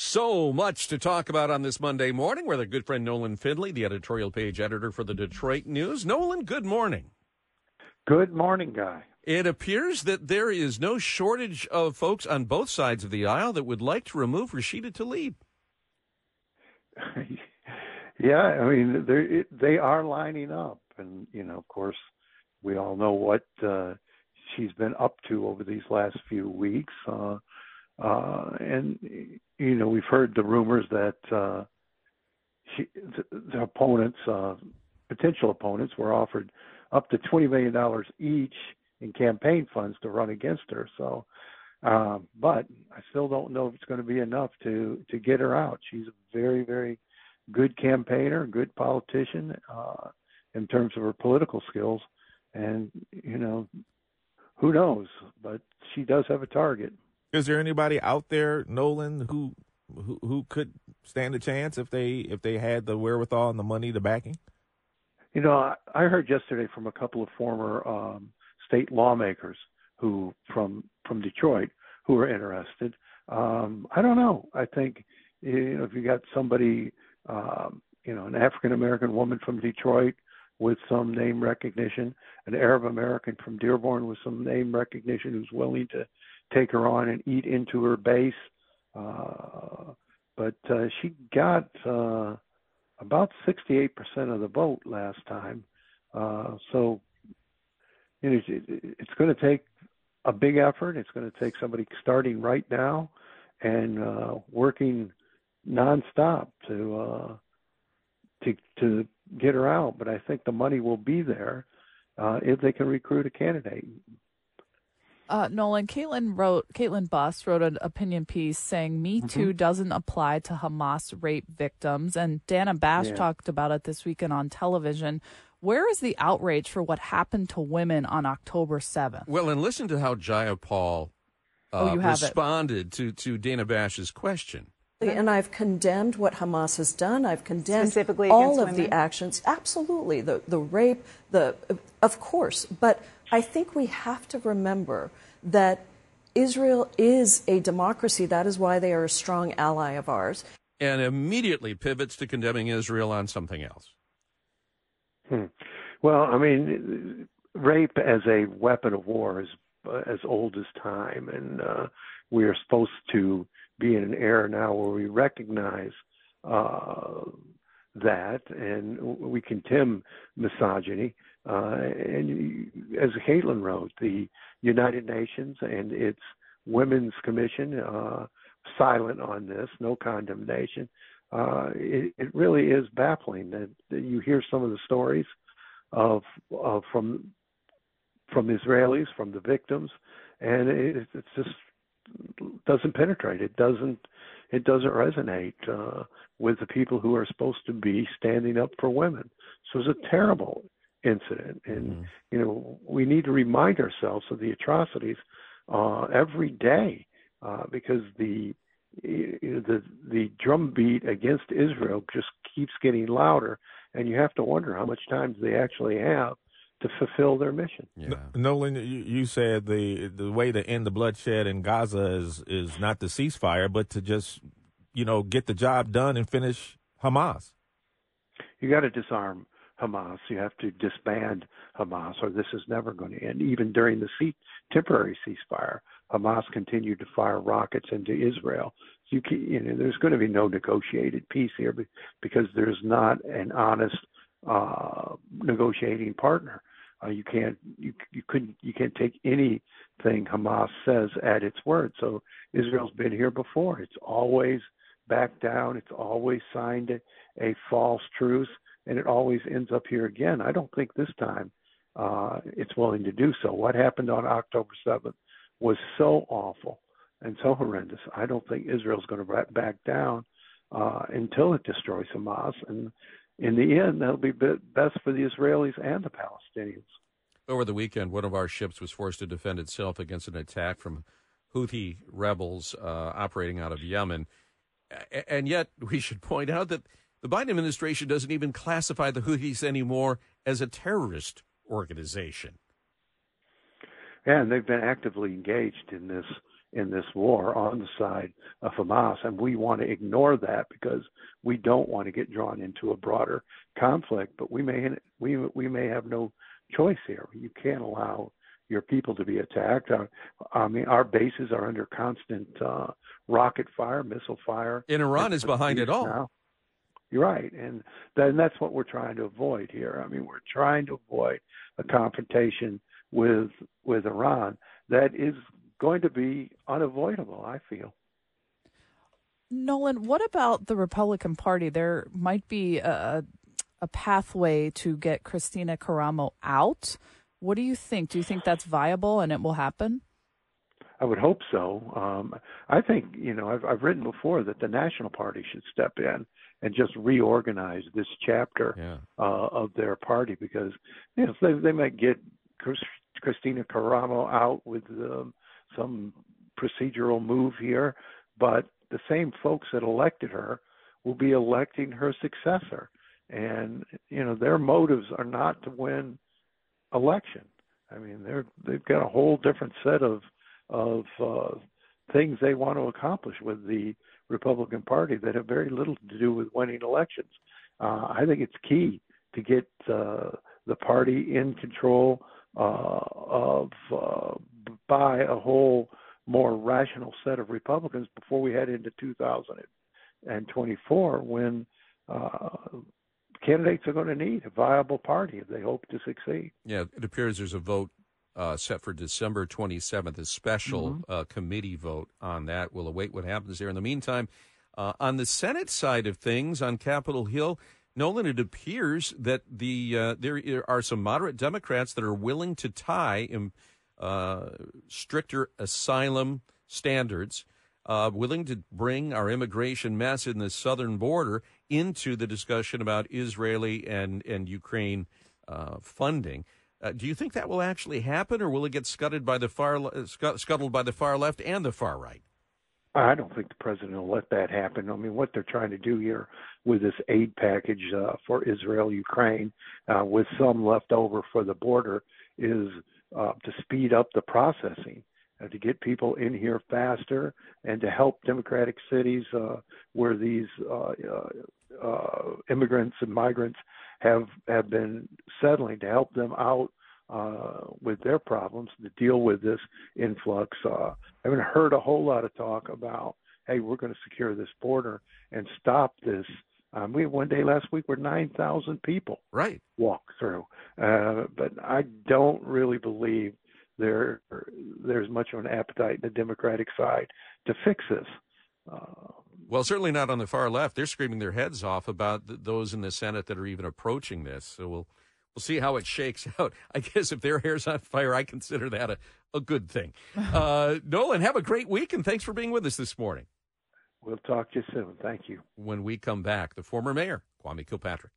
So much to talk about on this Monday morning with our good friend Nolan Finley, the editorial page editor for the Detroit News. Nolan, good morning. Good morning, Guy. It appears that there is no shortage of folks on both sides of the aisle that would like to remove Rashida Tlaib. yeah, I mean, they are lining up. And, you know, of course, we all know what uh, she's been up to over these last few weeks. Uh, uh, and you know we've heard the rumors that uh, she, the, the opponents, uh, potential opponents, were offered up to twenty million dollars each in campaign funds to run against her. So, uh, but I still don't know if it's going to be enough to to get her out. She's a very very good campaigner, good politician uh, in terms of her political skills, and you know who knows, but she does have a target. Is there anybody out there, Nolan, who who, who could stand a chance if they if they had the wherewithal and the money, the backing? You know, I, heard yesterday from a couple of former um, state lawmakers who from from Detroit who are interested. Um, I don't know. I think you know if you got somebody, um, you know, an African American woman from Detroit with some name recognition, an Arab American from Dearborn with some name recognition who's willing to take her on and eat into her base. Uh, but uh, she got uh, about 68% of the vote last time. Uh, so you know, it's going to take a big effort. It's going to take somebody starting right now and uh, working nonstop to uh, to to get her out. But I think the money will be there uh, if they can recruit a candidate. Uh, Nolan, Kaitlyn wrote, Kaitlyn Buss wrote an opinion piece saying Me mm-hmm. Too doesn't apply to Hamas rape victims. And Dana Bash yeah. talked about it this weekend on television. Where is the outrage for what happened to women on October 7th? Well, and listen to how Jayapal uh, oh, responded to, to Dana Bash's question. And I've condemned what Hamas has done. I've condemned all of women? the actions. Absolutely, the the rape, the of course. But I think we have to remember that Israel is a democracy. That is why they are a strong ally of ours. And immediately pivots to condemning Israel on something else. Hmm. Well, I mean, rape as a weapon of war is uh, as old as time, and uh, we are supposed to be in an era now where we recognize uh, that and we condemn misogyny. Uh, and as Kaitlyn wrote, the United Nations and its Women's Commission uh, silent on this, no condemnation. Uh, it, it really is baffling that, that you hear some of the stories of, of from from Israelis, from the victims, and it, it's just doesn't penetrate. It doesn't it doesn't resonate uh, with the people who are supposed to be standing up for women. So it's a terrible incident, and mm-hmm. you know we need to remind ourselves of the atrocities uh, every day uh, because the you know, the the drumbeat against Israel just keeps getting louder, and you have to wonder how much time do they actually have to fulfill their mission. Yeah. Nolan, you, you said the the way to end the bloodshed in Gaza is is not the ceasefire, but to just you know get the job done and finish Hamas. You got to disarm Hamas. You have to disband Hamas, or this is never going to end. Even during the ce- temporary ceasefire, Hamas continued to fire rockets into Israel. You, can, you know, there's going to be no negotiated peace here because there's not an honest uh, negotiating partner. Uh, you can't you you couldn't you can't take anything Hamas says at its word. So Israel's been here before. It's always backed down. It's always signed a, a false truce, and it always ends up here again. I don't think this time uh, it's willing to do so. What happened on October seventh was so awful and so horrendous. I don't think Israel's going to back down uh, until it destroys Hamas, and in the end, that'll be best for the Israelis and the Palestinians. Over the weekend, one of our ships was forced to defend itself against an attack from Houthi rebels uh, operating out of Yemen. And yet, we should point out that the Biden administration doesn't even classify the Houthis anymore as a terrorist organization. And they've been actively engaged in this in this war on the side of Hamas, and we want to ignore that because we don't want to get drawn into a broader conflict. But we may we we may have no choice here. You can't allow your people to be attacked. Uh, I mean, our bases are under constant uh, rocket fire, missile fire. And Iran is behind it all. Now. You're right, and then that's what we're trying to avoid here. I mean, we're trying to avoid a confrontation with with Iran that is going to be unavoidable. I feel. Nolan, what about the Republican Party? There might be a, a pathway to get Kristina Karamo out. What do you think? Do you think that's viable and it will happen? I would hope so. Um, I think you know I've, I've written before that the National Party should step in and just reorganize this chapter yeah. uh, of their party because you know they they might get Kristina Karamo out with um, some procedural move here, but the same folks that elected her will be electing her successor, and you know their motives are not to win election. I mean they're they've got a whole different set of of uh, things they want to accomplish with the Republican Party that have very little to do with winning elections. Uh, I think it's key to get uh, the party in control of uh, by a whole more rational set of Republicans before we head into 2024 when uh, candidates are going to need a viable party if they hope to succeed. Yeah, it appears there's a vote uh, set for December 27th, a special mm-hmm. uh, committee vote on that. We'll await what happens there. In the meantime, uh, on the Senate side of things, on Capitol Hill, Nolan, it appears that the uh, there are some moderate Democrats that are willing to tie in, uh, stricter asylum standards, uh, willing to bring our immigration mess in the southern border into the discussion about Israeli and and Ukraine funding. Uh, do you think that will actually happen, or will it get scuttled by the far scuttled by the far left and the far right? I don't think the president will let that happen. I mean, what they're trying to do here with this aid package uh, for Israel, Ukraine, uh, with some left over for the border, is uh, to speed up the processing, uh, to get people in here faster, and to help democratic cities uh, where these uh, immigrants and migrants have have been settling to help them out uh, with their problems to deal with this influx. Uh, I haven't heard a whole lot of talk about, hey, we're going to secure this border and stop this. Um, we one day last week where nine thousand people right walk through, uh, but I don't really believe there there's much of an appetite in the Democratic side to fix this. Uh, well, certainly not on the far left. They're screaming their heads off about th- those in the Senate that are even approaching this. So we'll we'll see how it shakes out. I guess if their hair's on fire, I consider that a, a good thing. Uh, Nolan, have a great week, and thanks for being with us this morning. We'll talk to you soon. Thank you. When we come back, the former mayor, Kwame Kilpatrick.